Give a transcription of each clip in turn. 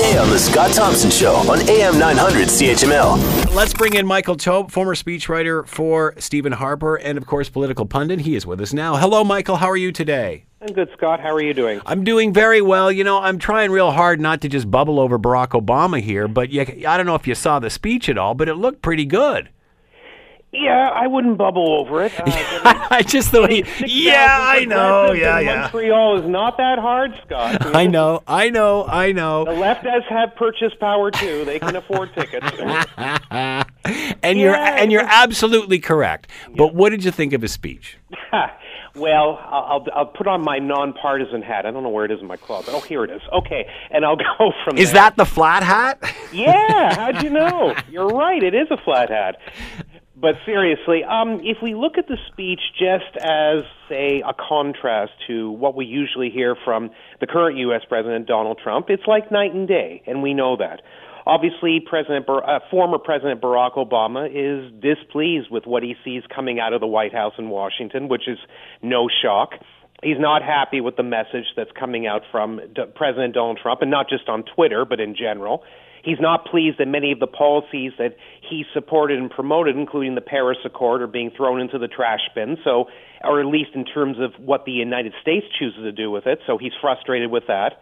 weekday on The Scott Thompson Show on AM 900 CHML. Let's bring in Michael Taube, former speechwriter for Stephen Harper and, of course, political pundit. He is with us now. Hello, Michael. How are you today? I'm good, Scott. How are you doing? I'm doing very well. You know, I'm trying real hard not to just bubble over Barack Obama here, but you, I don't know if you saw the speech at all, but it looked pretty good. Yeah, I wouldn't bubble over it. Uh, I just thought, way. Yeah, I know. Yeah, yeah. Montreal is not that hard, Scott. I know. I know. I know. The left does have purchase power too. They can afford tickets. and you're and you're absolutely correct. But what did you think of his speech? Well, I'll, I'll put on my nonpartisan hat. I don't know where it is in my closet. Oh, here it is. Okay, and I'll go from. Is there. that the flat hat? yeah. How'd you know? You're right. It is a flat hat. But seriously, um, if we look at the speech just as, say, a contrast to what we usually hear from the current U.S. President Donald Trump, it's like night and day, and we know that. Obviously, President Bar- uh, former President Barack Obama is displeased with what he sees coming out of the White House in Washington, which is no shock. He's not happy with the message that's coming out from D- President Donald Trump, and not just on Twitter, but in general. He's not pleased that many of the policies that he supported and promoted, including the Paris Accord, are being thrown into the trash bin. So, or at least in terms of what the United States chooses to do with it. So he's frustrated with that.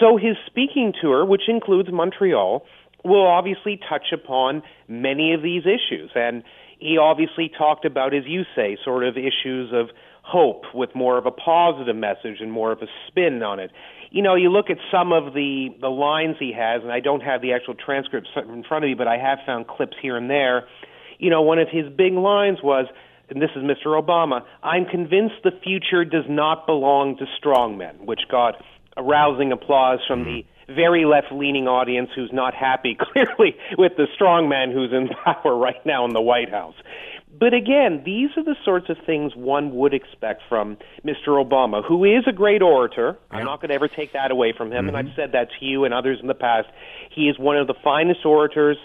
So his speaking tour, which includes Montreal, will obviously touch upon many of these issues. And he obviously talked about, as you say, sort of issues of hope with more of a positive message and more of a spin on it you know, you look at some of the the lines he has, and I don't have the actual transcripts in front of me, but I have found clips here and there. You know, one of his big lines was, and this is Mr. Obama, I'm convinced the future does not belong to strongmen, which got arousing applause from mm-hmm. the very left leaning audience who's not happy clearly with the strongman who's in power right now in the White House. But again, these are the sorts of things one would expect from Mr. Obama, who is a great orator. I'm not going to ever take that away from him, mm-hmm. and I've said that to you and others in the past. He is one of the finest orators,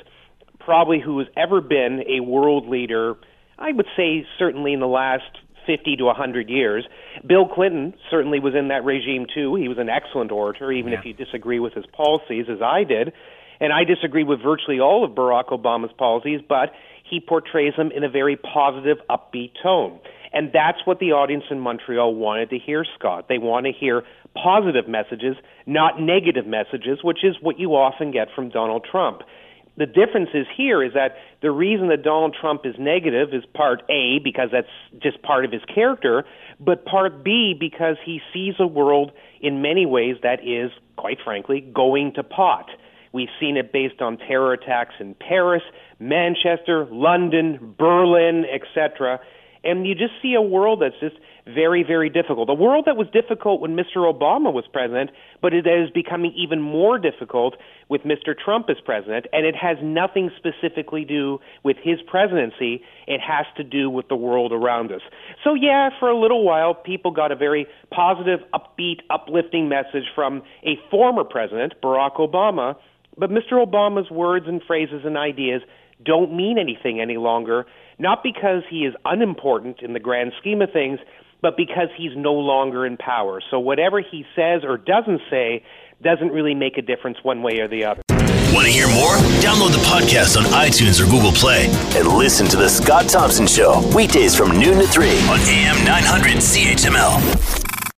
probably who has ever been a world leader. I would say certainly in the last 50 to 100 years. Bill Clinton certainly was in that regime too. He was an excellent orator, even yeah. if you disagree with his policies, as I did. And I disagree with virtually all of Barack Obama's policies, but he portrays them in a very positive, upbeat tone. And that's what the audience in Montreal wanted to hear, Scott. They want to hear positive messages, not negative messages, which is what you often get from Donald Trump. The difference is here is that the reason that Donald Trump is negative is part A, because that's just part of his character, but part B, because he sees a world in many ways that is, quite frankly, going to pot. We've seen it based on terror attacks in Paris, Manchester, London, Berlin, etc. And you just see a world that's just very, very difficult. A world that was difficult when Mr. Obama was president, but it is becoming even more difficult with Mr. Trump as president. And it has nothing specifically to do with his presidency. It has to do with the world around us. So, yeah, for a little while, people got a very positive, upbeat, uplifting message from a former president, Barack Obama but Mr. Obama's words and phrases and ideas don't mean anything any longer, not because he is unimportant in the grand scheme of things, but because he's no longer in power. So whatever he says or doesn't say doesn't really make a difference one way or the other. Want to hear more? Download the podcast on iTunes or Google Play and listen to The Scott Thompson Show weekdays from noon to 3 on AM 900 CHML.